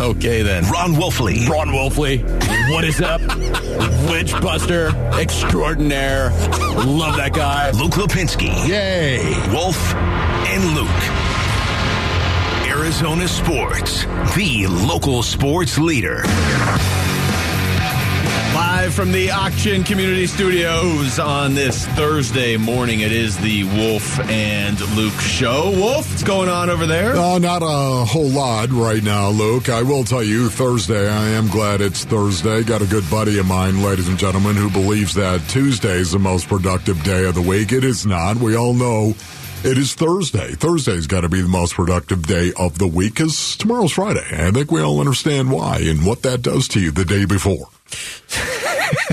Okay, then. Ron Wolfley. Ron Wolfley, what is up? Witchbuster extraordinaire. Love that guy. Luke Lapinski. Yay. Wolf and Luke. Arizona Sports, the local sports leader. Live from the Auction Community Studios on this Thursday morning. It is the Wolf and Luke show. Wolf, what's going on over there? Uh, not a whole lot right now, Luke. I will tell you, Thursday, I am glad it's Thursday. Got a good buddy of mine, ladies and gentlemen, who believes that Tuesday is the most productive day of the week. It is not. We all know it is Thursday. Thursday's got to be the most productive day of the week because tomorrow's Friday. I think we all understand why and what that does to you the day before.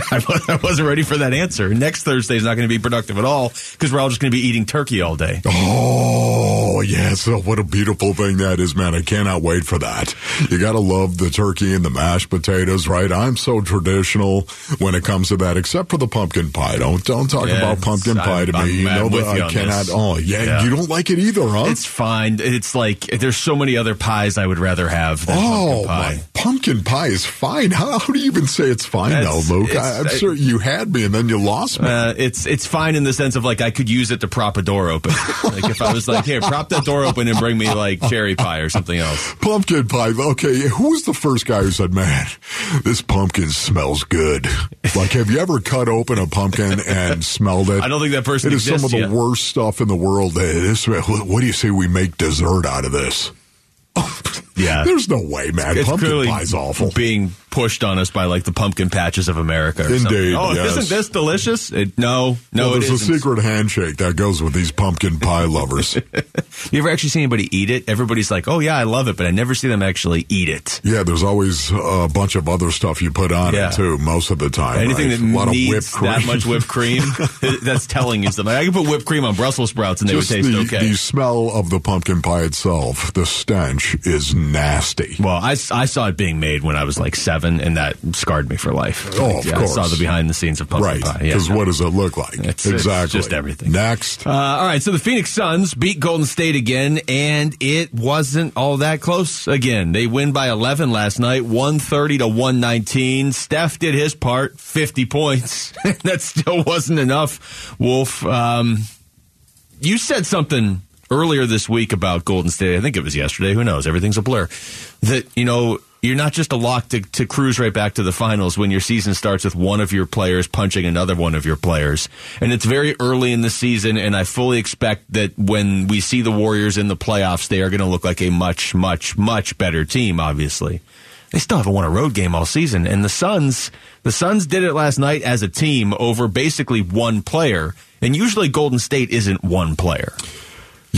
I wasn't ready for that answer. Next Thursday is not going to be productive at all because we're all just going to be eating turkey all day. Oh, yes. Oh, what a beautiful thing that is, man. I cannot wait for that. You got to love the turkey and the mashed potatoes, right? I'm so traditional when it comes to that, except for the pumpkin pie. Don't don't talk Yeah, about pumpkin pie to I'm me. You know that I cannot. this. Oh, yeah, Yeah. You don't like it either, huh? It's fine. It's like there's so many other pies I would rather have than Oh, pumpkin pie. my pumpkin pie is fine. How, how do you even say it's fine, That's- though, Luke? I, I'm I- sure you had me and then you lost me. Uh, it's it's fine in the sense of like I could use it to prop a door open. like if I was like, here, prop that door open and bring me like cherry pie or something else. Pumpkin pie. Okay, who was the first guy who said, "Man, this pumpkin smells good"? Like, have you ever cut open a pumpkin and smelled it? I don't think that person It is some of the worst stuff in the world. This, what do you say we make dessert out of this? Yeah. There's no way, man. It's pumpkin pie's awful. being pushed on us by like the pumpkin patches of America. Or something. Indeed, Oh, yes. isn't this delicious? It, no, no, well, there's a secret handshake that goes with these pumpkin pie lovers. You ever actually see anybody eat it? Everybody's like, oh yeah, I love it, but I never see them actually eat it. yeah, there's always a bunch of other stuff you put on Yeah. it too. Most of the time, Anything right? that a lot needs of that much whipped cream, that's telling you something. I can put whipped cream on Brussels sprouts and they Just would taste the, okay. the smell of the pumpkin pie itself, the stench is nasty. Well, I, I saw it being made when I was like seven, and that scarred me for life. Oh, of yeah, course. I saw the behind the scenes of pumpkin Right, pie. Yeah, because what does it look like? It's- it's exactly. just everything. Next. Uh, all right, so the Phoenix Suns beat Golden State again, and it wasn't all that close again. They win by 11 last night, 130 to 119. Steph did his part, 50 points. that still wasn't enough. Wolf, um, you said something earlier this week about Golden State. I think it was yesterday. Who knows? Everything's a blur. That, you know, you're not just a lock to, to cruise right back to the finals when your season starts with one of your players punching another one of your players. And it's very early in the season, and I fully expect that when we see the Warriors in the playoffs, they are going to look like a much, much, much better team, obviously. They still haven't won a road game all season. And the Suns, the Suns did it last night as a team over basically one player. And usually Golden State isn't one player.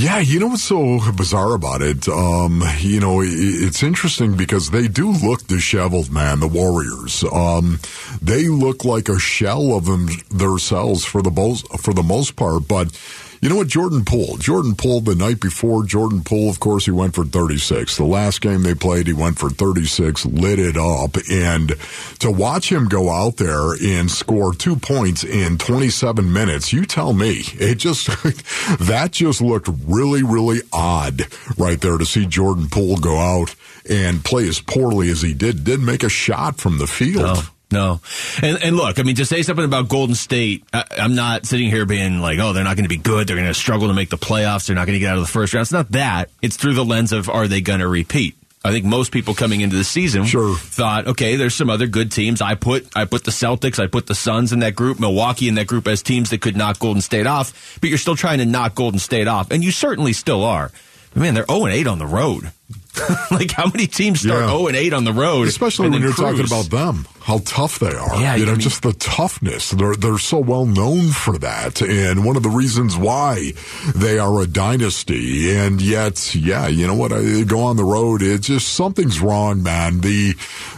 Yeah, you know what's so bizarre about it? Um, you know, it's interesting because they do look disheveled, man. The Warriors, um, they look like a shell of them themselves for the most for the most part. But you know what, Jordan Poole? Jordan Poole the night before. Jordan Poole, of course, he went for thirty six. The last game they played, he went for thirty six, lit it up, and to watch him go out there and score two points in twenty seven minutes, you tell me, it just that just looked really, really odd right there to see Jordan Poole go out and play as poorly as he did. Didn't make a shot from the field. No, no. And and look, I mean, to say something about Golden State, I, I'm not sitting here being like, oh, they're not going to be good. They're going to struggle to make the playoffs. They're not going to get out of the first round. It's not that. It's through the lens of are they going to repeat? I think most people coming into the season Sure. thought, okay, there's some other good teams. I put I put the Celtics, I put the Suns in that group, Milwaukee in that group as teams that could knock Golden State off. But you're still trying to knock Golden State off, and you certainly still are. But man, they're 0 and 8 on the road. like how many teams start Yeah. 0 and 8 on the road? Especially when you're talking about them, how tough they are. Yeah, you know, I mean- just the toughness. They're they're so well known for that, and one of the reasons why they are a dynasty. And yet, yeah, you know what? I go on the road. It's just something's wrong, man. The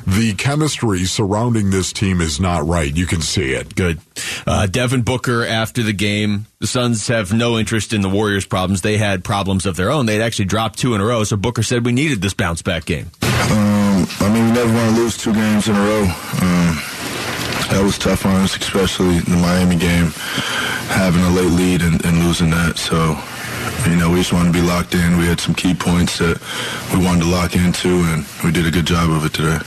the chemistry surrounding this team is not right. You can see it. Good. Uh, Devin Booker after the game. The Suns have no interest in the Warriors' problems. They had problems of their own. They'd actually dropped two in a row, so Booker said we needed this bounce back game. Um, I mean, we never want to lose two games in a row. Um, that was tough on us, especially the Miami game, having a late lead and, and losing that. So You know, we just wanted to be locked in. We had some key points that we wanted to lock into, and we did a good job of it today.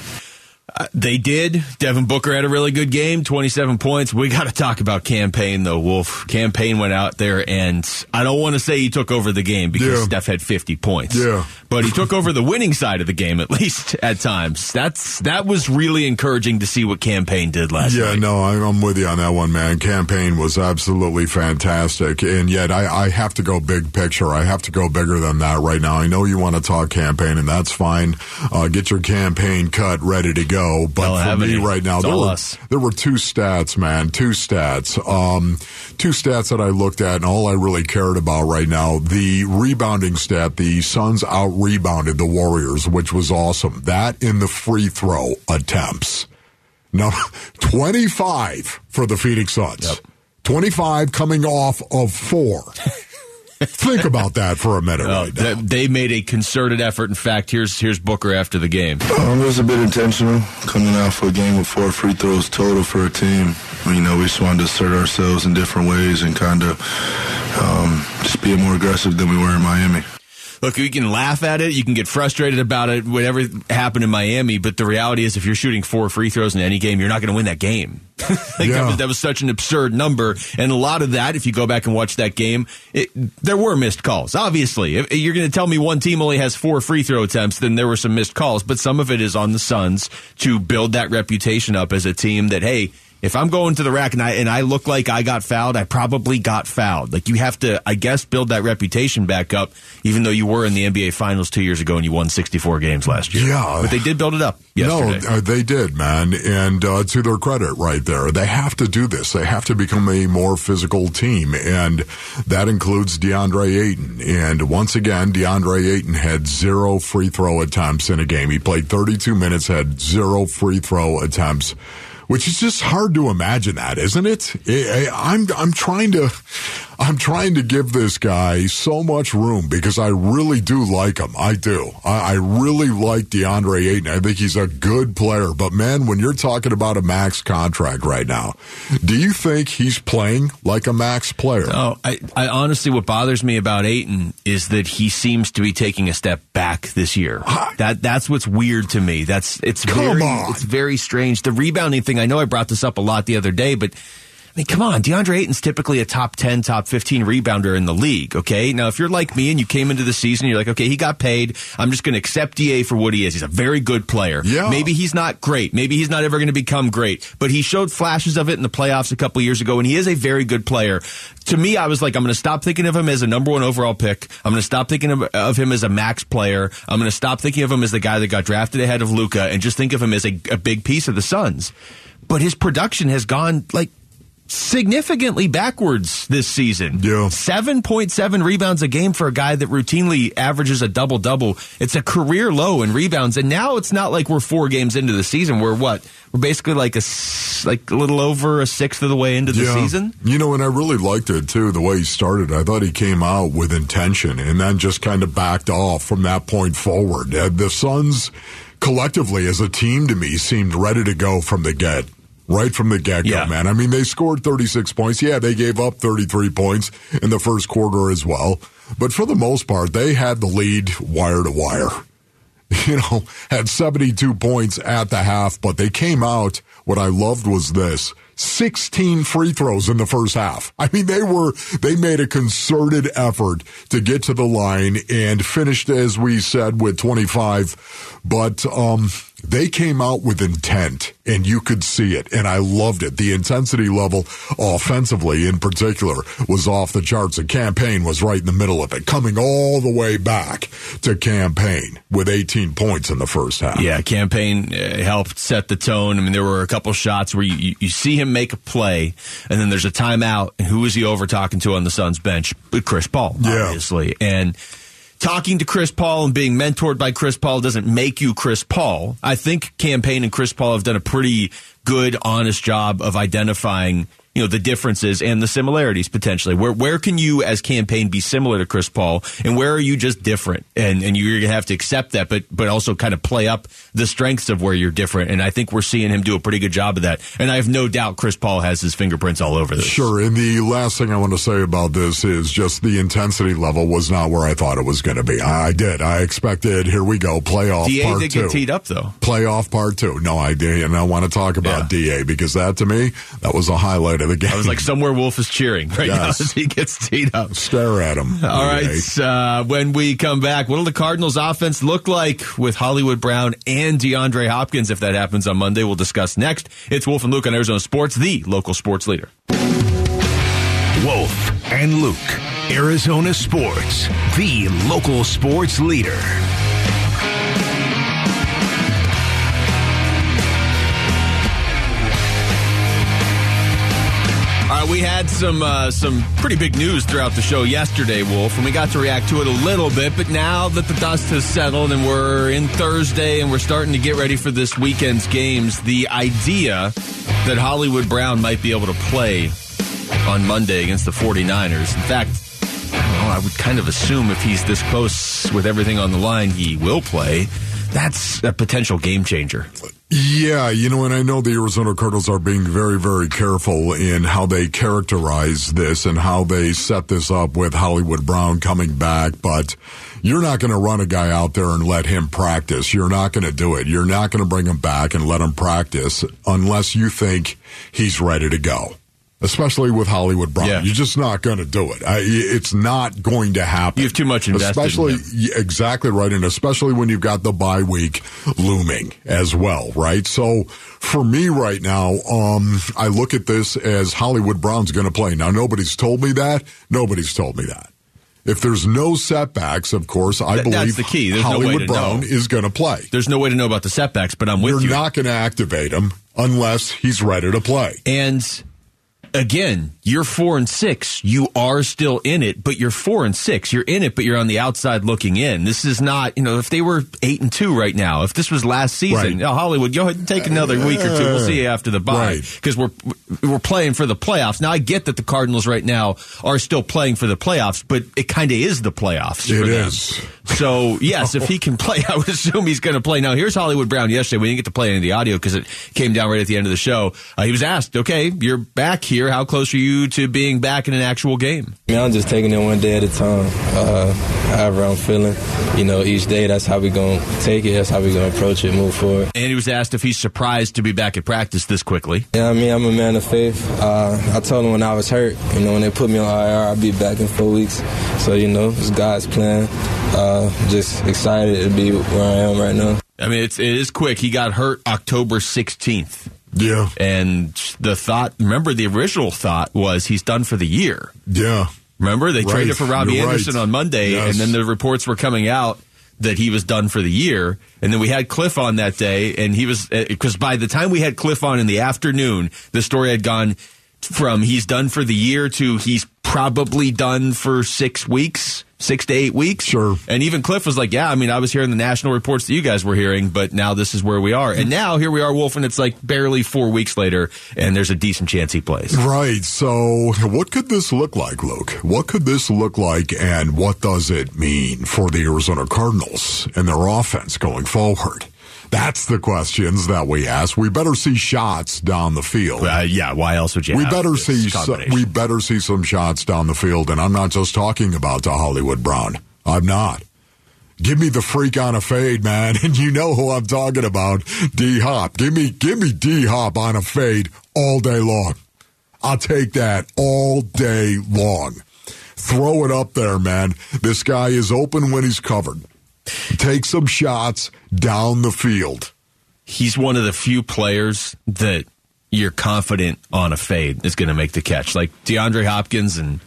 Uh, they did. Devin Booker had a really good game, 27 points. We got to talk about Cam Payne though, Wolf. Cam Payne went out there, and I don't want to say he took over the game because yeah. Steph had 50 points. Yeah. But he took over the winning side of the game, at least at times. That's That was really encouraging to see what Cam Payne did last yeah, night. Yeah, no, I'm with you on that one, man. Cam Payne was absolutely fantastic. And yet, I, I have to go big picture. I have to go bigger than that right now. I know you want to talk Cam Payne and that's fine. Uh, get your Cam Payne cut ready to go. But for me right now, there were, there were, two stats, man, two stats. Um, two stats that I looked at, and all I really cared about right now the rebounding stat, the Suns out rebounded the Warriors, which was awesome. That in the free throw attempts. Now, 25 for the Phoenix Suns. Yep. 25 coming off of four. Think about that for a minute. Well, right now. They made a concerted effort. In fact, here's here's Booker after the game. Um, it was a bit intentional coming out for a game with four free throws total for a team. You know, we just wanted to assert ourselves in different ways and kind of um, just be more aggressive than we were in Miami look, you can laugh at it, you can get frustrated about it, whatever happened in Miami, but the reality is if you're shooting four free throws in any game, you're not going to win that game. like yeah. that, was, that, was, such an absurd number. And a lot of that, if you go back and watch that game, it, there were missed calls. Obviously, if you're going to tell me one team only has four free throw attempts, then there were some missed calls, but some of it is on the Suns to build that reputation up as a team that, hey, if I'm going to the rack and I and I look like I got fouled, I probably got fouled. Like you have to, I guess, build that reputation back up. Even though you were in the NBA Finals two years ago and you won 64 games last year, yeah, but they did build it up. Yesterday. No, uh, they did, man, and uh, to their credit, right there, they have to do this. They have to become a more physical team, and that includes DeAndre Ayton. And once again, DeAndre Ayton had zero free throw attempts in a game. He played 32 minutes, had zero free throw attempts which is just hard to imagine that, isn't it? I'm I'm trying to I'm trying to give this guy so much room because I really do like him. I do. I, I really like DeAndre Ayton. I think he's a good player. But man, when you're talking about a max contract right now, do you think he's playing like a max player? No, I, I honestly, what bothers me about Ayton is that he seems to be taking a step back this year. That that's what's weird to me. That's it's Come very on. it's very strange. The rebounding thing. I know I brought this up a lot the other day, but I mean, come on. DeAndre Ayton's typically a top 10, top 15 rebounder in the league, okay? Now, if you're like me and you came into the season, you're like, okay, he got paid. I'm just going to accept DA for what he is. He's a very good player. Yeah. Maybe he's not great. Maybe he's not ever going to become great, but he showed flashes of it in the playoffs a couple years ago, and he is a very good player. To me, I was like, I'm going to stop thinking of him as a number one overall pick. I'm going to stop thinking of, of him as a max player. I'm going to stop thinking of him as the guy that got drafted ahead of Luka and just think of him as a, a big piece of the Suns. But his production has gone like significantly backwards this season. Yeah. 7.7 rebounds a game for a guy that routinely averages a double double. It's a career low in rebounds. And now it's not like we're four games into the season. We're what? We're basically like a, like a little over a sixth of the way into the yeah. season. You know, and I really liked it too, the way he started. I thought he came out with intention and then just kind of backed off from that point forward. Uh, the Suns collectively as a team to me seemed ready to go from the get right from the get go, yeah. man. I mean, they scored 36 points. Yeah, they gave up 33 points in the first quarter as well. But for the most part, they had the lead wire to wire. You know, had 72 points at the half, but they came out. What I loved was this 16 free throws in the first half. I mean, they were, they made a concerted effort to get to the line and finished, as we said, with 25. But, um, they came out with intent and you could see it. And I loved it. The intensity level offensively in particular was off the charts. And Cam Payne was right in the middle of it, coming all the way back to Cam Payne with 18 points in the first half. Yeah, Cam Payne uh, helped set the tone. I mean, there were a couple shots where you, you, you see him make a play and then there's a timeout. And who is he over talking to on the Suns bench? Chris Paul, obviously. Yeah. And talking to Chris Paul and being mentored by Chris Paul doesn't make you Chris Paul. I think Cam Payne and Chris Paul have done a pretty good, honest job of identifying you know the differences and the similarities potentially. Where where can you as Cam Payne be similar to Chris Paul, and where are you just different? And and you're gonna have to accept that, but but also kind of play up the strengths of where you're different. And I think we're seeing him do a pretty good job of that. And I have no doubt Chris Paul has his fingerprints all over this. Sure. And the last thing I want to say about this is just the intensity level was not where I thought it was going to be. I did. I expected. Here we go. Playoff Da part did two. get teed up though. Playoff part two. No idea. And I want to talk about Da because that to me that was a highlight of the game. I was like, somewhere Wolf is cheering right now as he gets teed up. stare at him. All right. Uh, when we come back, what will the Cardinals' offense look like with Hollywood Brown and DeAndre Hopkins? If that happens on Monday, we'll discuss next. It's Wolf and Luke on Arizona Sports, the local sports leader. Wolf and Luke, Arizona Sports, the local sports leader. Right, we had some uh, some pretty big news throughout the show yesterday, Wolf, and we got to react to it a little bit. But now that the dust has settled and we're in Thursday and we're starting to get ready for this weekend's games, the idea that Hollywood Brown might be able to play on Monday against the 49ers. In fact, I would kind of assume if he's this close with everything on the line, he will play. That's a potential game changer. Yeah, you know, and I know the Arizona Cardinals are being very, very careful in how they characterize this and how they set this up with Hollywood Brown coming back, but you're not going to run a guy out there and let him practice. You're not going to do it. You're not going to bring him back and let him practice unless you think he's ready to go. Especially with Hollywood Brown, Yeah. you're just not going to do it. I, it's not going to happen. You have too much invested in Especially, him. exactly right, and especially when you've got the bye week looming as well, right? So for me right now, um, I look at this as Hollywood Brown's going to play. Now nobody's told me that. Nobody's told me that. If there's no setbacks, of course, I Th- believe the key. There's no Hollywood to Brown know. is going to play. There's no way to know about the setbacks, but I'm with You're you. not going to activate him unless he's ready to play. And again, you're four and six. You are still in it, but you're four and six. You're in it, but you're on the outside looking in. This is not, you know, if they were eight and two right now, if this was last season, Right. oh, Hollywood, go ahead and take another week or two. We'll see you after the bye Right. because we're we're playing for the playoffs. Now I get that the Cardinals right now are still playing for the playoffs, but it kind of is the playoffs. It is. So yes, if he can play, I would assume he's going to play. Now here's Hollywood Brown. Yesterday we didn't get to play any of the audio because it came down right at the end of the show. Uh, he was asked, "Okay, you're back here. How close are you to being back in an actual game?" Man, I'm just taking it one day at a time. Uh, however I'm feeling, you know, each day that's how we gonna take it. That's how we gonna approach it, move forward. And he was asked if he's surprised to be back at practice this quickly. Yeah, I mean, I'm a man of faith. Uh, I told him when I was hurt, you know, when they put me on IR, I'd be back in four weeks. So, you know, it's God's plan. Uh, just excited to be where I am right now. I mean, it's it is quick. He got hurt October 16th. Yeah, And the thought, remember, the original thought was he's done for the year. yeah. Remember, they Right. traded for Robbie You're Anderson right. on Monday, Yes. and then the reports were coming out that he was done for the year. And then we had Cliff on that day, and he was eh, because by the time we had Cliff on in the afternoon, the story had gone from he's done for the year to he's probably done for six weeks, six to eight weeks. Sure. And even Cliff was like, "Yeah, I mean, I was hearing the national reports that you guys were hearing, but now this is where we are." And now here we are, Wolf, and it's like barely four weeks later, and there's a decent chance he plays. Right. So, what could this look like, Luke? What could this look like, and what does it mean for the Arizona Cardinals and their offense going forward? That's the questions that we ask. We better see shots down the field. Uh, yeah, why else would you? we have better see so, we better see some shots down the field, and I'm not just talking about the Hollywood Brown. I'm not. Give me the freak on a fade, man, and you know who I'm talking about. D Hop. Give me give me D Hop on a fade all day long. I'll take that all day long. Throw it up there, man. This guy is open when he's covered. Take some shots down the field. he's one of the few players that you're confident on a fade is going to make the catch. Like DeAndre Hopkins and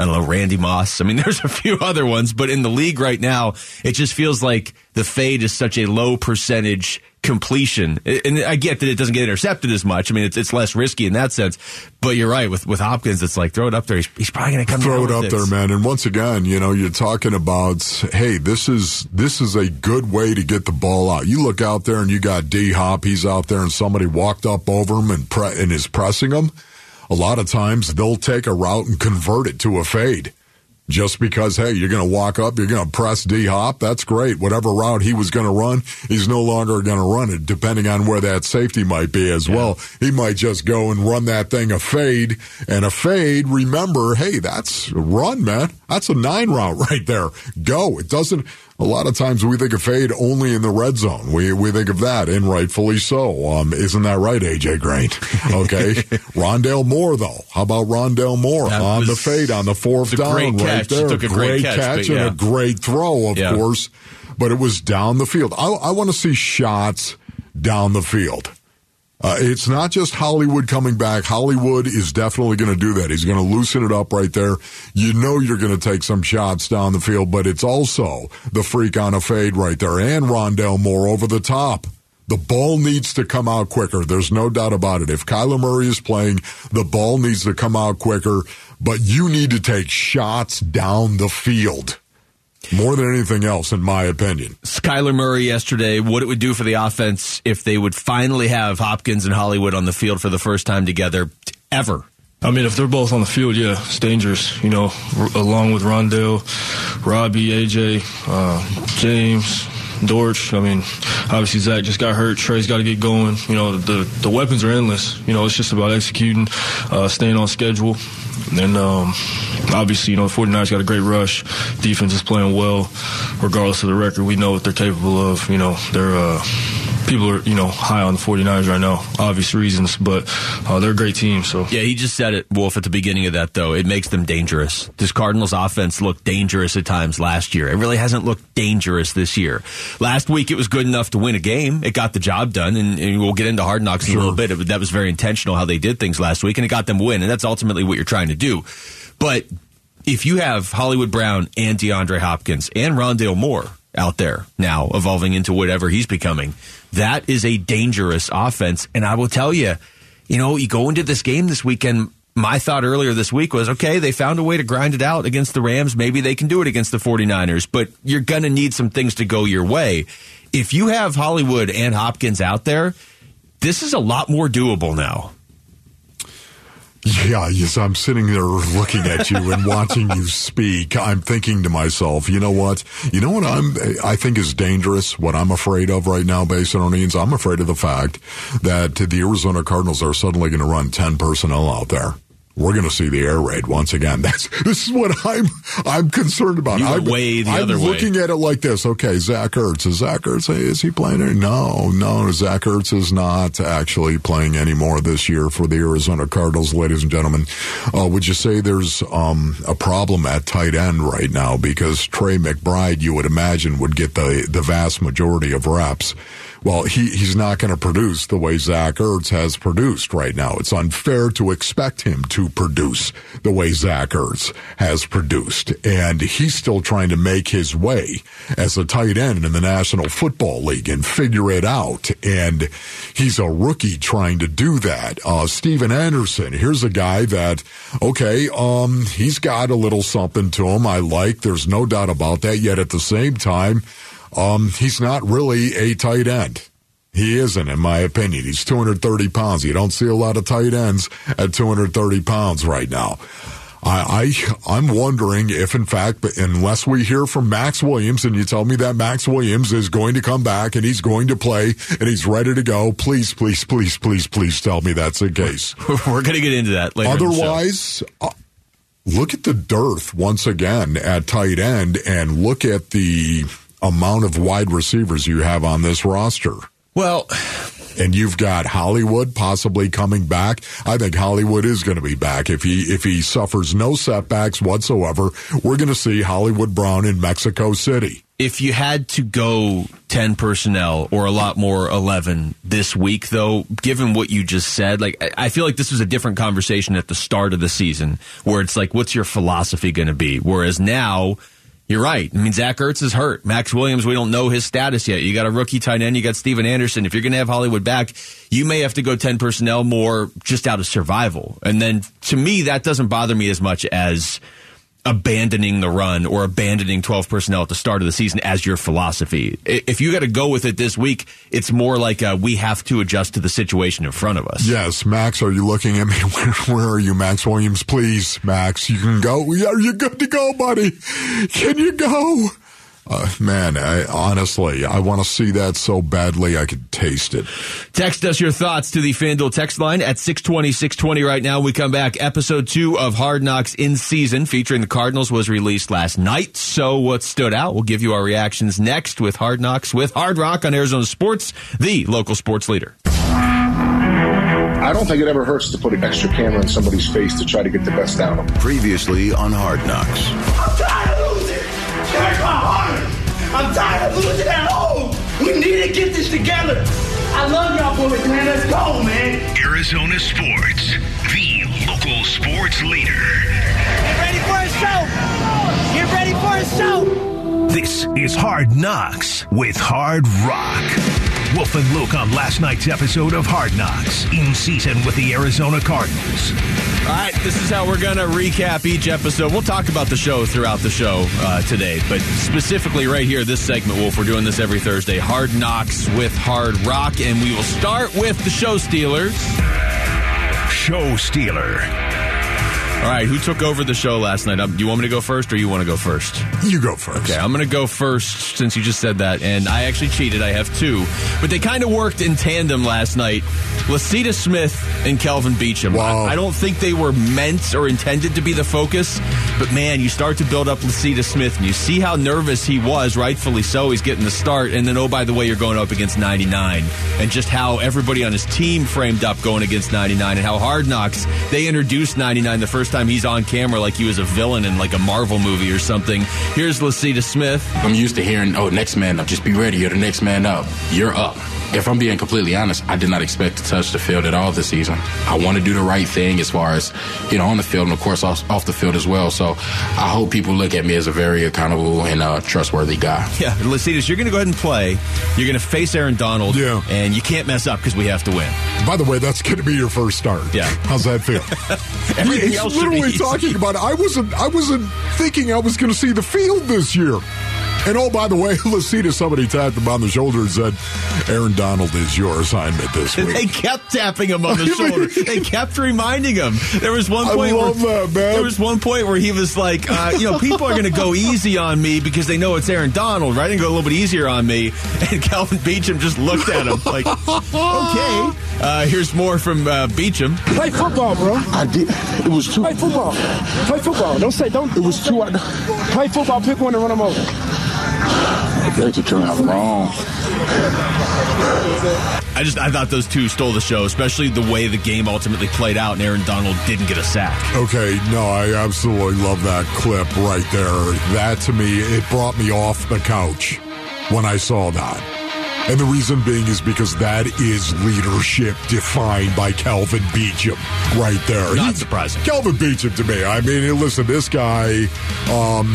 I don't know, Randy Moss. I mean, there's a few other ones, but in the league right now, it just feels like the fade is such a low percentage completion. And I get that it doesn't get intercepted as much. I mean, it's, it's less risky in that sense. But you're right with with Hopkins. It's like throw it up there. He's, he's probably going to come throw it up there, man. And once again, you know, you're talking about, hey, this is this is a good way to get the ball out. You look out there and you got D Hop. He's out there, and somebody walked up over him and pre- and is pressing him. A lot of times they'll take a route and convert it to a fade just because, hey, you're going to walk up, you're going to press D hop. That's great. Whatever route he was going to run, he's no longer going to run it, depending on where that safety might be as yeah. well. He might just go and run that thing a fade. And a fade, remember, hey, that's run, man. That's a nine route right there. Go. It doesn't, a lot of times we think of fade only in the red zone. We we think of that, and rightfully so. Um, isn't that right, AJ Grant? Okay, Rondale Moore though. How about Rondale Moore that on the fade on the fourth down right catch. there? Took a great, great catch, catch yeah. and a great throw, of yeah. course. But it was down the field. I, I want to see shots down the field. Uh, it's not just Hollywood coming back. Hollywood is definitely going to do that. He's going to loosen it up right there. You know you're going to take some shots down the field, but it's also the freak on a fade right there and Rondale Moore over the top. The ball needs to come out quicker. There's no doubt about it. If Kyler Murray is playing, the ball needs to come out quicker, but you need to take shots down the field. More than anything else, in my opinion. Skyler Murray yesterday, what it would do for the offense if they would finally have Hopkins and Hollywood on the field for the first time together ever. I mean, if they're both on the field, yeah, it's dangerous. You know, r- along with Rondale, Robbie, AJ, uh, James, Dortch. I mean, obviously Zach just got hurt. Trey's got to get going. You know, the the weapons are endless. You know, it's just about executing, uh, staying on schedule. And um, obviously, you know, the 49ers got a great rush. Defense is playing well, regardless of the record. We know what they're capable of. You know, they're uh, people are you know high on the 49ers right now, obvious reasons, but uh, they're a great team. So yeah, he just said it, Wolf, at the beginning of that though. It makes them dangerous. This Cardinals offense looked dangerous at times last year. It really hasn't looked dangerous this year. Last week it was good enough to win a game. It got the job done, and, and we'll get into hard knocks in a little bit. It, that was very intentional how they did things last week, and it got them win, and that's ultimately what you're trying to do. But if you have Hollywood Brown and DeAndre Hopkins and Rondale Moore out there now, evolving into whatever he's becoming, that is a dangerous offense. And I will tell you, you know, you go into this game this weekend. My thought earlier this week was okay, they found a way to grind it out against the Rams. Maybe they can do it against the 49ers, but you're going to need some things to go your way. If you have Hollywood and Hopkins out there, this is a lot more doable now. Yeah, yes, I'm sitting there looking at you and watching you speak. I'm thinking to myself, you know what? You know what I'm I think is dangerous, what I'm afraid of right now based on our needs? I'm afraid of the fact that the Arizona Cardinals are suddenly going to run 10 personnel out there we're going to see the air raid once again. That's this is what I'm I'm concerned about. I'm, way the I'm other looking way. at it like this. Okay, Zach Ertz is Zach Ertz is he playing? It? No, no, Zach Ertz is not actually playing anymore this year for the Arizona Cardinals, ladies and gentlemen. Uh, would you say there's um, a problem at tight end right now because Trey McBride, you would imagine, would get the the vast majority of reps well, he, he's not going to produce the way Zach Ertz has produced right now. It's unfair to expect him to produce the way Zach Ertz has produced. And he's still trying to make his way as a tight end in the National Football League and figure it out. And he's a rookie trying to do that. Uh, Stephen Anderson, here's a guy that, okay, um, he's got a little something to him I like. There's no doubt about that. Yet at the same time, um, he's not really a tight end. He isn't, in my opinion. He's 230 pounds. You don't see a lot of tight ends at 230 pounds right now. I, I I'm wondering if, in fact, unless we hear from Maxx Williams and you tell me that Maxx Williams is going to come back and he's going to play and he's ready to go, please, please, please, please, please tell me that's the case. We're going to get into that later. Otherwise, uh, look at the dearth once again at tight end and look at the amount of wide receivers you have on this roster. Well, and you've got Hollywood possibly coming back. I think Hollywood is going to be back if he if he suffers no setbacks whatsoever. We're going to see Hollywood Brown in Mexico City. If you had to go 10 personnel or a lot more 11 this week, though, given what you just said, like, I feel like this was a different conversation at the start of the season where it's like, what's your philosophy going to be? Whereas now, you're right. I mean, Zach Ertz is hurt. Maxx Williams, we don't know his status yet. You got a rookie tight end. You got Stephen Anderson. If you're going to have Hollywood back, you may have to go 10 personnel more just out of survival. And then to me, that doesn't bother me as much as abandoning the run or abandoning 12 personnel at the start of the season as your philosophy. If you got to go with it this week, it's more like uh, we have to adjust to the situation in front of us. Yes, Max, are you looking at me? Where, where are you, Maxx Williams? Please, Max, you can go. Are you good to go, buddy? Can you go? Uh, man, I, honestly, I want to see that so badly I could taste it. Text us your thoughts to the FanDuel text line at 620, 620 right now. We come back. Episode two of Hard Knocks in season featuring the Cardinals was released last night. So what stood out? We'll give you our reactions next with Hard Knocks with Hard Rock on Arizona Sports, the local sports leader. I don't think it ever hurts to put an extra camera in somebody's face to try to get the best out of them. Previously on Hard Knocks. I'm tired of losing at home. We need to get this together. I love y'all boys, man. Let's go, man. Arizona Sports, the local sports leader. Get ready for a show. Get ready for a show. This is Hard Knocks with Hard Rock. Wolf and Luke on last night's episode of Hard Knocks, in season with the Arizona Cardinals. All right, this is how we're going to recap each episode. We'll talk about the show throughout the show uh, today, but specifically right here, this segment, Wolf, we're doing this every Thursday. Hard Knocks with Hard Rock, and we will start with the show stealers. Show Stealer. All right, who took over the show last night? Um, do you want me to go first or you want to go first? You go first. Okay, I'm going to go first since you just said that. And I actually cheated. I have two. But they kind of worked in tandem last night. Lecitus Smith and Kelvin Beachum. Wow. I, I don't think they were meant or intended to be the focus. But man, you start to build up Lecitus Smith and you see how nervous he was, rightfully so. He's getting the start. And then, oh, by the way, you're going up against 99. And just how everybody on his team framed up going against 99 and how Hard Knocks, they introduced 99 the first time he's on camera like he was a villain in like a Marvel movie or something. Here's Lecitus Smith. I'm used to hearing, oh, next man up, just be ready, you're the next man up. You're up. If I'm being completely honest, I did not expect to touch the field at all this season. I want to do the right thing as far as, you know, on the field and, of course, off, off the field as well. So I hope people look at me as a very accountable and uh, trustworthy guy. Yeah, Lecitus, you're going to go ahead and play. You're going to face Aaron Donald. Yeah. And you can't mess up because we have to win. By the way, that's going to be your first start. Yeah. How's that feel? Everything He's else literally talking about. I wasn't. I wasn't thinking I was going to see the field this year. And oh, by the way, Lecitus, somebody tapped him on the shoulder and said, "Aaron Donald is your assignment this week. They kept tapping him on the shoulder. They kept reminding him. There was one I point. love where, that, man. There was one point where he was like, uh, "You know, people are going to go easy on me because they know it's Aaron Donald, right? And go a little bit easier on me." And Kelvin Beachum just looked at him like, "Okay." Uh, here's more from uh, Beachum. Play football, bro. I did. It was too. Play football. Play football. Don't say don't. It was too. I Play football. Pick one and run them over. Think it turned out wrong. I just I thought those two stole the show, especially the way the game ultimately played out, and Aaron Donald didn't get a sack. Okay, no, I absolutely love that clip right there. That to me, it brought me off the couch when I saw that. And the reason being is because that is leadership defined by Kelvin Beachum right there. Not He's- surprising. Kelvin Beachum to me. I mean, listen, this guy, um,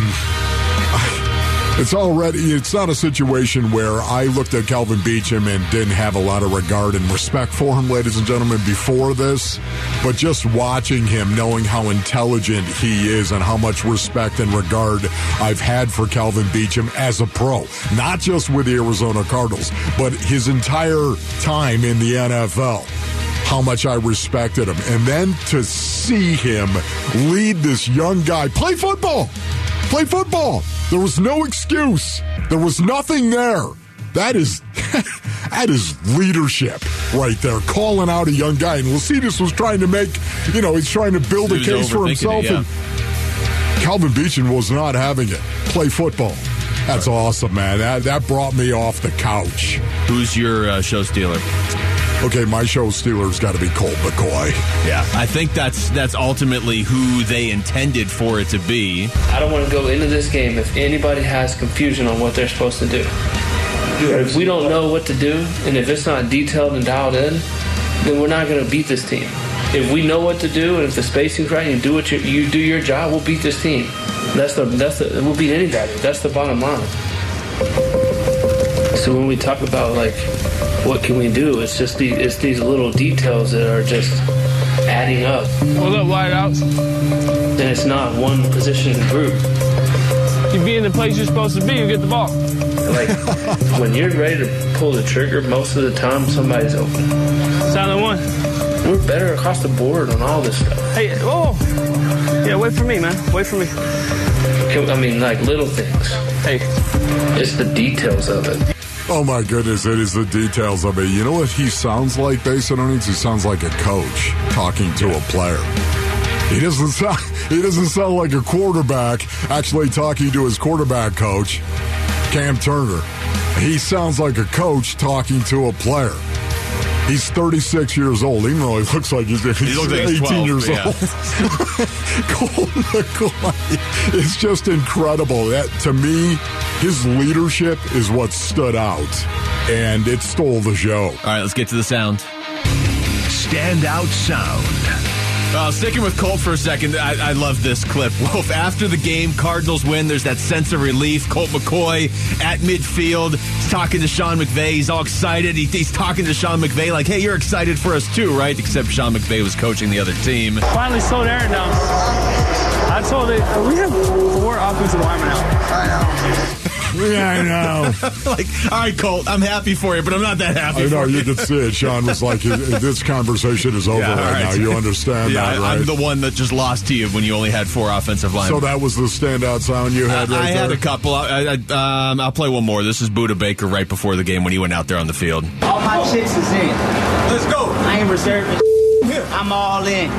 it's already, it's not a situation where I looked at Kelvin Beachum and didn't have a lot of regard and respect for him, ladies and gentlemen, before this. But just watching him, knowing how intelligent he is and how much respect and regard I've had for Kelvin Beachum as a pro, not just with the Arizona Cardinals, but his entire time in the NFL how much I respected him. And then to see him lead this young guy, play football, play football. There was no excuse. There was nothing there. That is that is leadership right there, calling out a young guy. And Lecitus was trying to make, you know, he's trying to build a case for himself. it, yeah. And Kelvin Beachum was not having it. Play football. That's awesome, man. That that brought me off the couch. Who's your uh, show stealer? Okay, my show stealer's got to be Colt McCoy. Yeah, I think that's that's ultimately who they intended for it to be. I don't want to go into this game if anybody has confusion on what they're supposed to do. If we don't know what to do, and if it's not detailed and dialed in, then we're not going to beat this team. If we know what to do, and if the spacing's right, and you do what you, you do your job, we'll beat this team. That's the that's the we'll beat anybody. That's the bottom line. So when we talk about like what can we do, it's just the it's these little details that are just adding up. Hold up, wideouts. then it's not one position group. You be in the place you're supposed to be, you get the ball. Like when you're ready to pull the trigger, most of the time somebody's open. Silent one. We're better across the board on all this stuff. Hey, oh, yeah, wait for me, man. Wait for me. I mean, like little things. Hey, it's the details of it. Oh my goodness, it is the details of it. You know what he sounds like, Basin Earnings? He sounds like a coach talking to a player. He doesn't sound he doesn't sound like a quarterback actually talking to his quarterback coach, Cam Turner. He sounds like a coach talking to a player. He's 36 years old, even though he looks like he's, he looks like 18 he's 12, years yeah. old. Colt McCoy is just incredible. That to me, his leadership is what stood out, and it stole the show. All right, let's get to the sound. Standout sound. Uh, sticking with Colt for a second, I, I love this clip. Wolf, after the game, Cardinals win. There's that sense of relief. Colt McCoy at midfield. He's talking to Sean McVay. He's all excited. He, he's talking to Sean McVay like, hey, you're excited for us too, right? Except Sean McVay was coaching the other team. finally slowed Aaron down. I told it, we have four offensive linemen out. I know. Yeah, I know. like, all right, Colt, I'm happy for you, but I'm not that happy I know for you you. could see it. Sean was like, "This conversation is over Yeah, all right, now." You understand yeah, that, I- right? I'm the one that just lost to you when you only had four offensive linemen. so that was the standout sound you had I right had there. a couple. I, I, um, I'll play one more. This is Budda Baker right before the game when he went out there on the field. All my chicks is in. Let's go. I ain't reserving. I'm all in.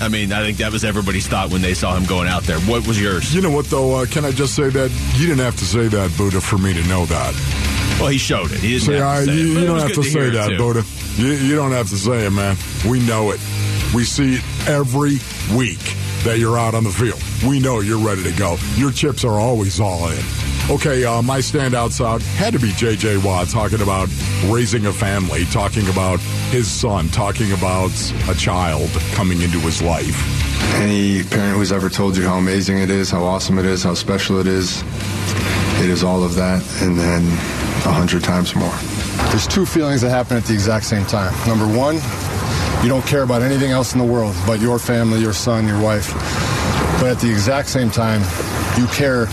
I mean, I think that was everybody's thought when they saw him going out there. What was yours? You know what though? Uh, can I just say that you didn't have to say that, Budda, for me to know that. Well, he showed it. He didn't See, have to I- say you, but you don't have to to say that, too. Budda. You, you don't have to say it, man. We know it. We see it every week that you're out on the field. We know you're ready to go. Your chips are always all in. Okay, uh, my standouts out had to be J.J. Watt talking about raising a family, talking about his son, talking about a child coming into his life. Any parent who's ever told you how amazing it is, how awesome it is, how special it is, it is all of that and then a hundred times more. There's two feelings that happen at the exact same time. Number one, you don't care about anything else in the world but your family, your son, your wife. But at the exact same time, you care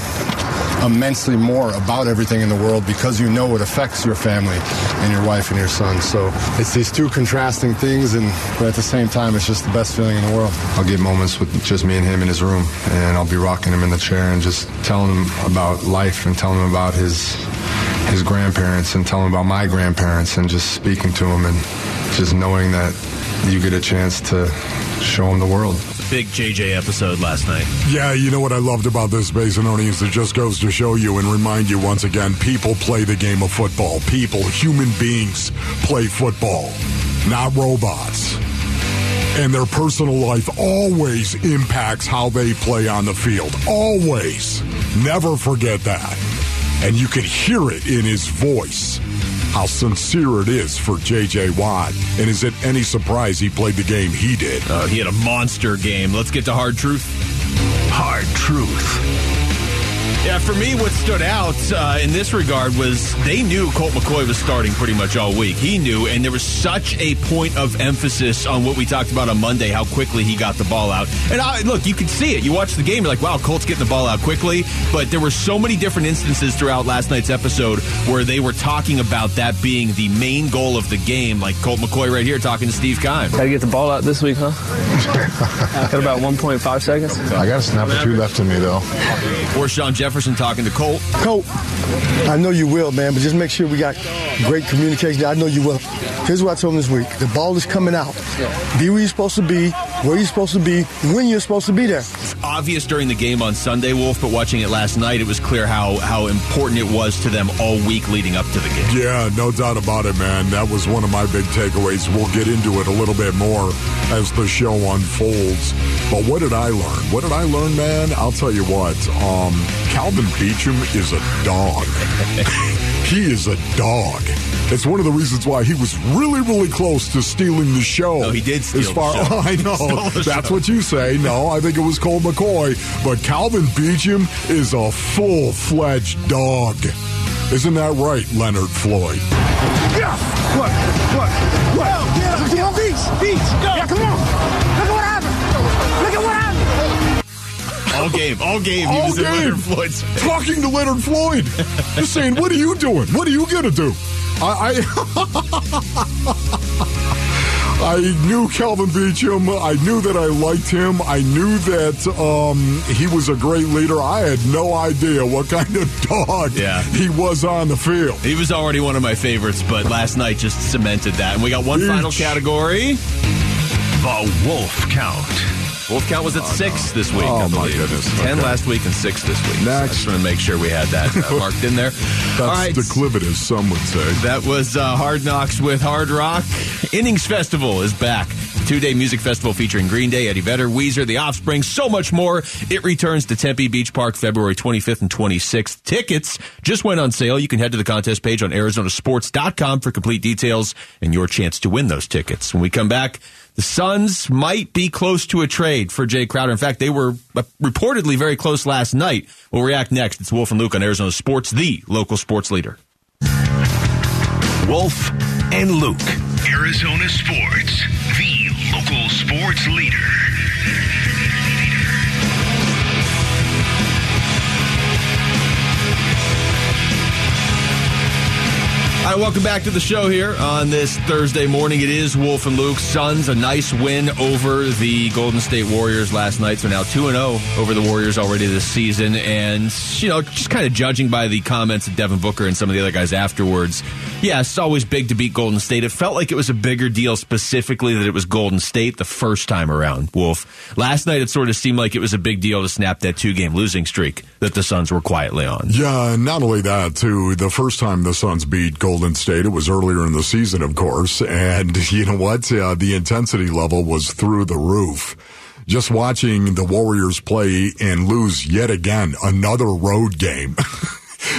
immensely more about everything in the world because you know it affects your family and your wife and your son. So it's these two contrasting things, and but at the same time, it's just the best feeling in the world. I'll get moments with just me and him in his room, and I'll be rocking him in the chair and just telling him about life and telling him about his his grandparents and telling him about my grandparents and just speaking to him and just knowing that you get a chance to show him the world. Big JJ episode last night. Yeah, you know what I loved about this Basinoni is it just goes to show you and remind you once again people play the game of football. People, human beings play football, not robots. And their personal life always impacts how they play on the field. Always. Never forget that. And you can hear it in his voice how sincere it is for J.J. Watt. And is it any surprise he played the game he did? Uh, he had a monster game. Let's get to hard truth. Hard truth. Yeah, for me, what stood out uh, in this regard was they knew Colt McCoy was starting pretty much all week. He knew, and there was such a point of emphasis on what we talked about on Monday, how quickly he got the ball out. And I, look, you could see it. You watch the game, you're like, wow, Colt's getting the ball out quickly. But there were so many different instances throughout last night's episode where they were talking about that being the main goal of the game, like Colt McCoy right here talking to Steve Keim. Got to get the ball out this week, huh? Got about 1.5 seconds. I got a snap or two left in me, though. Or Shawn Jefferson talking to Colt. Colt, I know you will, man, but just make sure we got great communication. I know you will. Here's what I told him this week. The ball is coming out. Be where you're supposed to be, where you're supposed to be, when you're supposed to be there. Obvious during the game on Sunday, Wolf, but watching it last night, it was clear how, how important it was to them all week leading up to the game. Yeah, no doubt about it, man. That was one of my big takeaways. We'll get into it a little bit more as the show unfolds. But what did I learn? What did I learn, man? I'll tell you what. Um, Kelvin Beachum is a dog. he is a dog. It's one of the reasons why he was really, really close to stealing the show. No, he did steal as far, the show. I know. That's show. what you say. No, I think it was Colt McCoy. But Kelvin Beachum is a full fledged dog. Isn't that right, Leonard Floyd? Yeah. What? What? What? Get on beach. Beach. Go. Yeah, game, all game. All he was game. Leonard Floyd's face. talking to Leonard Floyd, just saying, "What are you doing? What are you gonna do?" I, I, I knew Kelvin Beachum. I knew that I liked him. I knew that um, he was a great leader. I had no idea what kind of dog Yeah. he was on the field. He was already one of my favorites, but last night just cemented that. And we got one final category. The Wolf Count. Wolf count was at six this week. Oh, my goodness. Ten Okay. last week and six this week. So I Next. just want to make sure we had that uh, marked in there. That's All right. declivitous, some would say. That was uh, Hard Knocks with Hard Rock. Innings Festival is back. Two day music festival featuring Green Day, Eddie Vedder, Weezer, The Offspring, so much more. It returns to Tempe Beach Park February 25th and 26th. Tickets just went on sale. You can head to the contest page on ArizonaSports.com for complete details and your chance to win those tickets. When we come back, the Suns might be close to a trade for Jay Crowder. In fact, they were uh, reportedly very close last night. We'll react next. It's Wolf and Luke on Arizona Sports, the local sports leader. Wolf and Luke. Arizona Sports, the local sports welcome back to the show here on this Thursday morning. It is Wolf and Luke Suns. A nice win over the Golden State Warriors last night. So now 2 0 over the Warriors already this season. And, you know, just kind of judging by the comments of Devin Booker and some of the other guys afterwards, yeah, it's always big to beat Golden State. It felt like it was a bigger deal specifically that it was Golden State the first time around, Wolf. Last night, it sort of seemed like it was a big deal to snap that two game losing streak that the Suns were quietly on. Yeah, and not only that, too, the first time the Suns beat Golden State, it was earlier in the season, of course, and you know what? Uh, the intensity level was through the roof. Just watching the Warriors play and lose yet again another road game.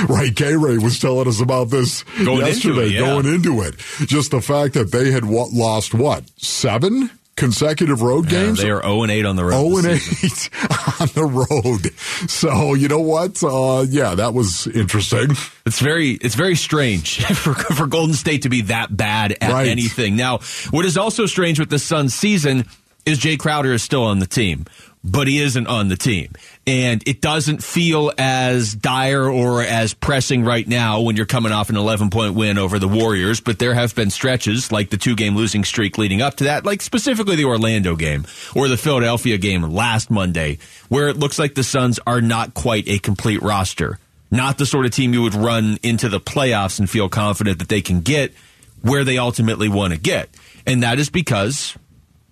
Right, K Ray was telling us about this Going into yesterday, it, yeah. going into it. Just the fact that they had what, lost what seven consecutive road Yeah, games. they are 0 8 on the road. Oh this and eight on the road. So you know what? Uh, yeah, that was interesting. It's very it's very strange for for Golden State to be that bad at Right. anything. Now, what is also strange with the Suns season is Jay Crowder is still on the team, but he isn't on the team. And it doesn't feel as dire or as pressing right now when you're coming off an 11 point win over the Warriors, but there have been stretches like the two game losing streak leading up to that, like specifically the Orlando game or the Philadelphia game last Monday, where it looks like the Suns are not quite a complete roster not the sort of team you would run into the playoffs and feel confident that they can get where they ultimately want to get. And that is because,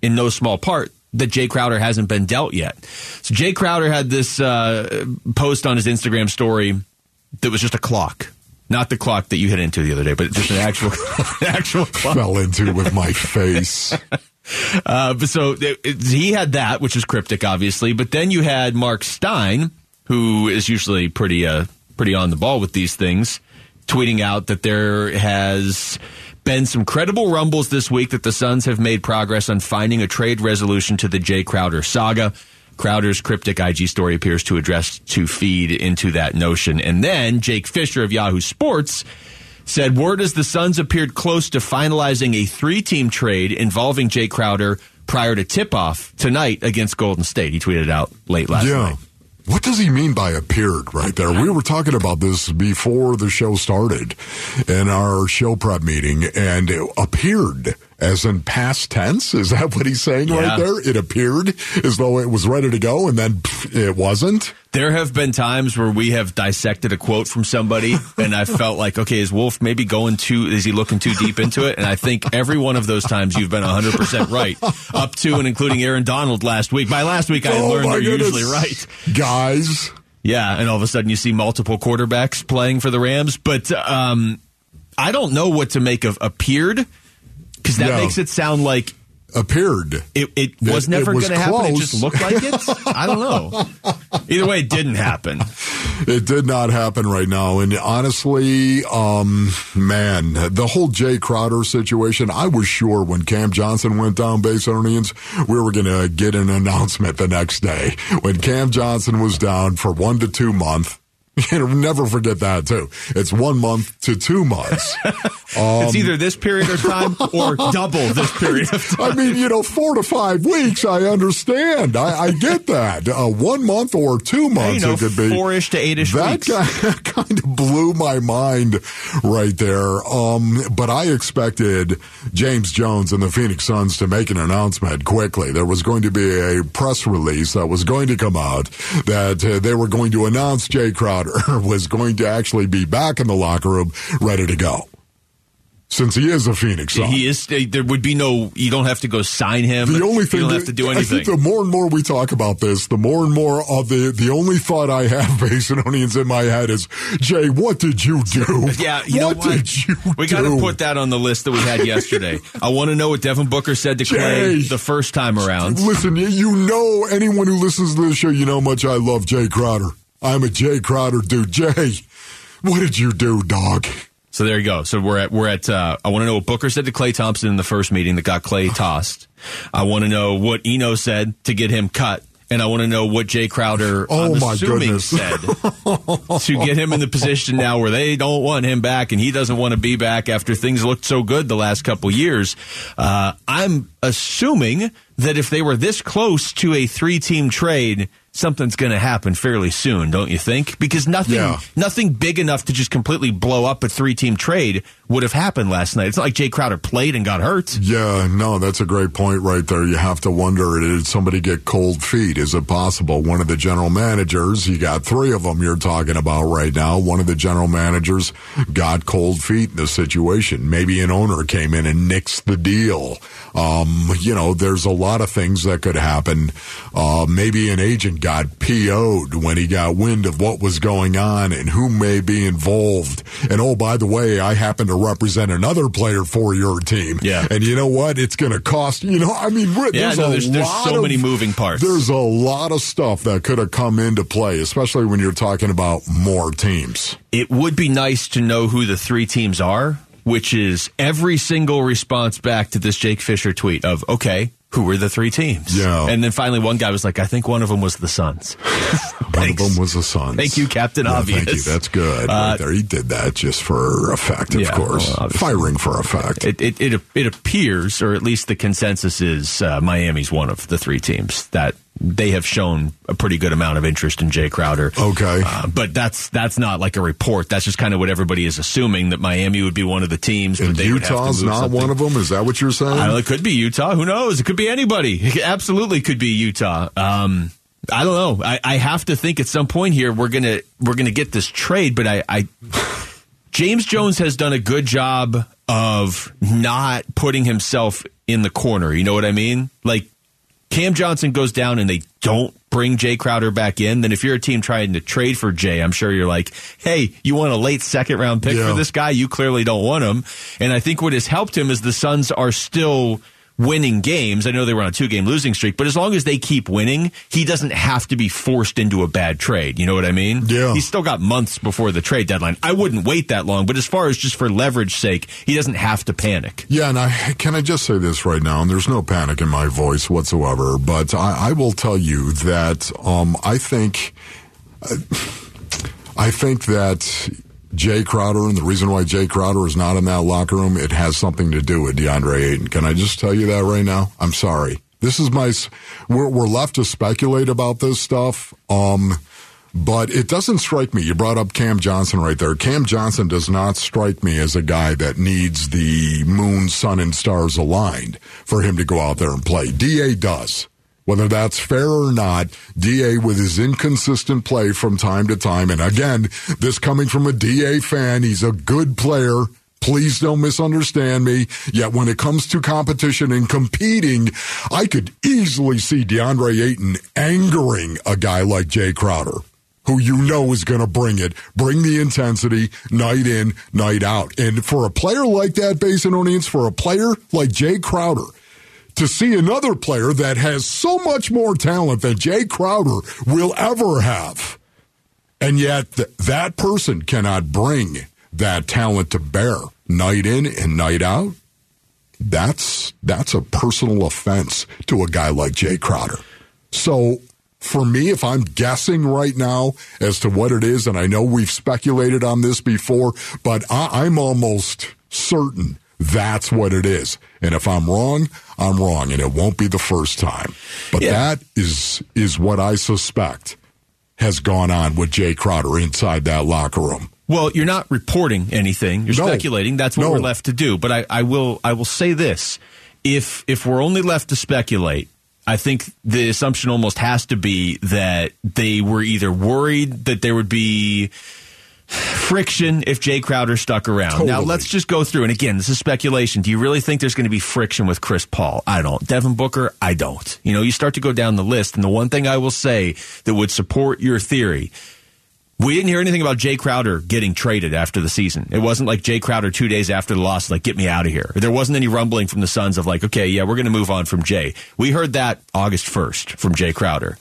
in no small part, that Jay Crowder hasn't been dealt yet. So Jay Crowder had this uh, post on his Instagram story that was just a clock. Not the clock that you hit into the other day, but just an actual, an actual clock. Fell into with my face. Uh, but so it, it- he had that, which is cryptic, obviously. But then you had Marc Stein, who is usually pretty uh, pretty on the ball with these things, tweeting out that there has been some credible rumbles this week that the Suns have made progress on finding a trade resolution to the Jay Crowder saga. Crowder's cryptic IG story appears to address to feed into that notion. And then Jake Fischer of Yahoo Sports said word as the Suns appeared close to finalizing a three-team trade involving Jay Crowder prior to tip-off tonight against Golden State. He tweeted out late last yeah. night. What does he mean by appeared right there? We were talking about this before the show started in our show prep meeting and appeared as in past tense. Is that what he's saying Yeah. right there? It appeared as though it was ready to go and then pff, it wasn't. There have been times where we have dissected a quote from somebody, and I felt like, okay, is Wolf maybe going too? Is he looking too deep into it? And I think every one of those times you've been 100 percent right, up to and including Aaron Donald last week. By last week, I Oh, learned they're goodness. usually right. Guys. Yeah, and all of a sudden you see multiple quarterbacks playing for the Rams, but um, I don't know what to make of appeared because that Yeah. makes it sound like appeared. It, it was It- never going to happen. It just looked like it. I don't know. Either way, it didn't happen. It did not happen right now. And honestly, um, man, the whole Jay Crowder situation, I was sure when Cam Johnson went down base earnings, we were going to get an announcement the next day. When Cam Johnson was down for one to two months, You never forget that too. It's one month to two months. it's either this period of time or double this period of time. I mean, you know, four to five weeks. I understand. I, I get that. Uh, one month or two months, you know, it could be four-ish to eight-ish that weeks. Kind, kind of blew my mind right there. Um, but I expected James Jones and the Phoenix Suns to make an announcement quickly. There was going to be a press release that was going to come out that uh, they were going to announce Jay Crowder was going to actually be back in the locker room, ready to go. Since he is a Phoenix. He is. Eh, there would be no. You don't have to go sign him. The only thing you don't that- have to do I think the more and more we talk about this, the more and more of the the only thought I have, Basinonians, in my head is, Jay, what did you do? Yeah, you what know what? did you we got to put that on the list that we had yesterday. I want to know what Devin Booker said to Klay the first time around. Listen, you- you know anyone who listens to this show, you know how much I love Jay Crowder. I'm a Jay Crowder dude. Jay, what did you do, dog? So there you go. So we're at we're at. Uh, I want to know what Booker said to Klay Thompson in the first meeting that got Clay tossed. I want to know what Eno said to get him cut, and I want to know what Jay Crowder, Oh, I'm my assuming, goodness. said to get him in the position now where they don't want him back, and he doesn't want to be back after things looked so good the last couple years. Uh, I'm assuming that if they were this close to a three-team trade. Something's going to happen fairly soon, don't you think? Because nothing, Yeah. nothing big enough to just completely blow up a three-team trade would have happened last night. It's not like Jay Crowder played and got hurt. Yeah, no, that's a great point right there. You have to wonder did somebody get cold feet? Is it possible one of the general managers, you got three of them you're talking about right now, one of the general managers got cold feet in the situation? Maybe an owner came in and nixed the deal. Um, you know, there's a lot of things that could happen. Uh, maybe an agent got PO'd when he got wind of what was going on and who may be involved. And oh, by the way, I happen to represent another player for your team. Yeah. And you know what? It's going to cost, you know, I mean, we're- Yeah, there's, no, there's- there's so of- many moving parts. There's a lot of stuff that could have come into play, especially when you're talking about more teams. It would be nice to know who the three teams are, which is every single response back to this Jake Fischer tweet of, okay, who were the three teams? Yeah. And then finally one guy was like, I think one of them was the Suns. One of them was the Suns. Thank you, Captain Yeah, Obvious. Thank you. That's good. Uh, right there. He did that just for effect, of Yeah, course. well. Firing for effect. It, it, it, it appears, or at least the consensus is, uh, Miami's one of the three teams that they have shown a pretty good amount of interest in Jay Crowder. Okay. Uh, but that's that's not like a report. That's just kind of what everybody is assuming that Miami would be one of the teams. And they would have to Utah's not something. one of them? Is that what you're saying? Know, it could be Utah. Who knows? It could be anybody. It absolutely could be Utah. Um, I don't know. I, I have to think at some point here we're gonna we're gonna get this trade, but I, I James Jones has done a good job of not putting himself in the corner. You know what I mean? Like Cam Johnson goes down and they don't bring Jay Crowder back in, then if you're a team trying to trade for Jay, I'm sure you're like, hey, you want a late second round pick Yeah. for this guy? You clearly don't want him. And I think what has helped him is the Suns are still winning games. I know they were on a two game losing streak, but as long as they keep winning, he doesn't have to be forced into a bad trade. You know what I mean? Yeah. He's still got months before the trade deadline. I wouldn't wait that long, but as far as just for leverage sake, he doesn't have to panic. Yeah, and I can I just say this right now, and there's no panic in my voice whatsoever, but I, I will tell you that um, I think I think that Jay Crowder and the reason why Jay Crowder is not in that locker room, it has something to do with DeAndre Ayton. Can I just tell you that right now? I'm sorry. This is my, we're, we're left to speculate about this stuff. Um, but it doesn't strike me. You brought up Cam Johnson right there. Cam Johnson does not strike me as a guy that needs the moon, sun, and stars aligned for him to go out there and play. DA does. Whether that's fair or not, DA with his inconsistent play from time to time. And again, this coming from a DA fan, he's a good player. Please don't misunderstand me. Yet when it comes to competition and competing, I could easily see DeAndre Ayton angering a guy like Jay Crowder who you know is going to bring it, bring the intensity night in, night out. And for a player like that, Basin audience, for a player like Jay Crowder, to see another player that has so much more talent than Jay Crowder will ever have, and yet th- that person cannot bring that talent to bear night in and night out, that's that's a personal offense to a guy like Jay Crowder. So for me, if I'm guessing right now as to what it is, and I know we've speculated on this before, but I, I'm almost certain that's what it is. And if I'm wrong, I'm wrong, and it won't be the first time. But Yeah. that is is what I suspect has gone on with Jay Crowder inside that locker room. Well, you're not reporting anything. You're No. speculating. That's what No. we're left to do. But I, I will I will say this. If if we're only left to speculate, I think the assumption almost has to be that they were either worried that there would be friction if Jay Crowder stuck around. Now let's just go through. And again, this is speculation. Do you really think there's going to be friction with Chris Paul? I don't. Devin Booker? I don't. You know, you start to go down the list, and the one thing I will say that would support your theory. We didn't hear anything about Jay Crowder getting traded after the season. It wasn't like Jay Crowder two days after the loss, like, get me out of here. There wasn't any rumbling from the Suns of like, okay, yeah, we're going to move on from Jay. We heard that August 1st from Jay Crowder.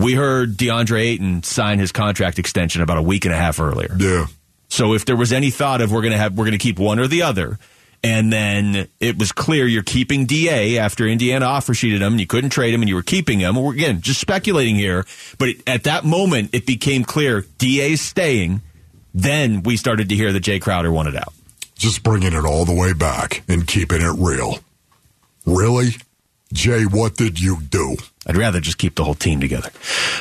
We heard DeAndre Ayton sign his contract extension about a week and a half earlier. Yeah. So if there was any thought of we're going to have we're going to keep one or the other, and then it was clear you're keeping Da after Indiana offer sheeted him, and you couldn't trade him, and you were keeping him. We're again just speculating here, but it, at that moment it became clear Da's staying. Then we started to hear that Jay Crowder wanted out. Just bringing it all the way back and keeping it real. Really? Jay, what did you do? I'd rather just keep the whole team together.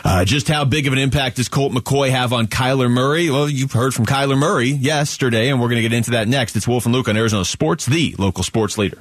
Uh, just how big of an impact does Colt McCoy have on Kyler Murray? Well, you've heard from Kyler Murray yesterday, and we're going to get into that next. It's Wolf and Luke on Arizona Sports, the local sports leader.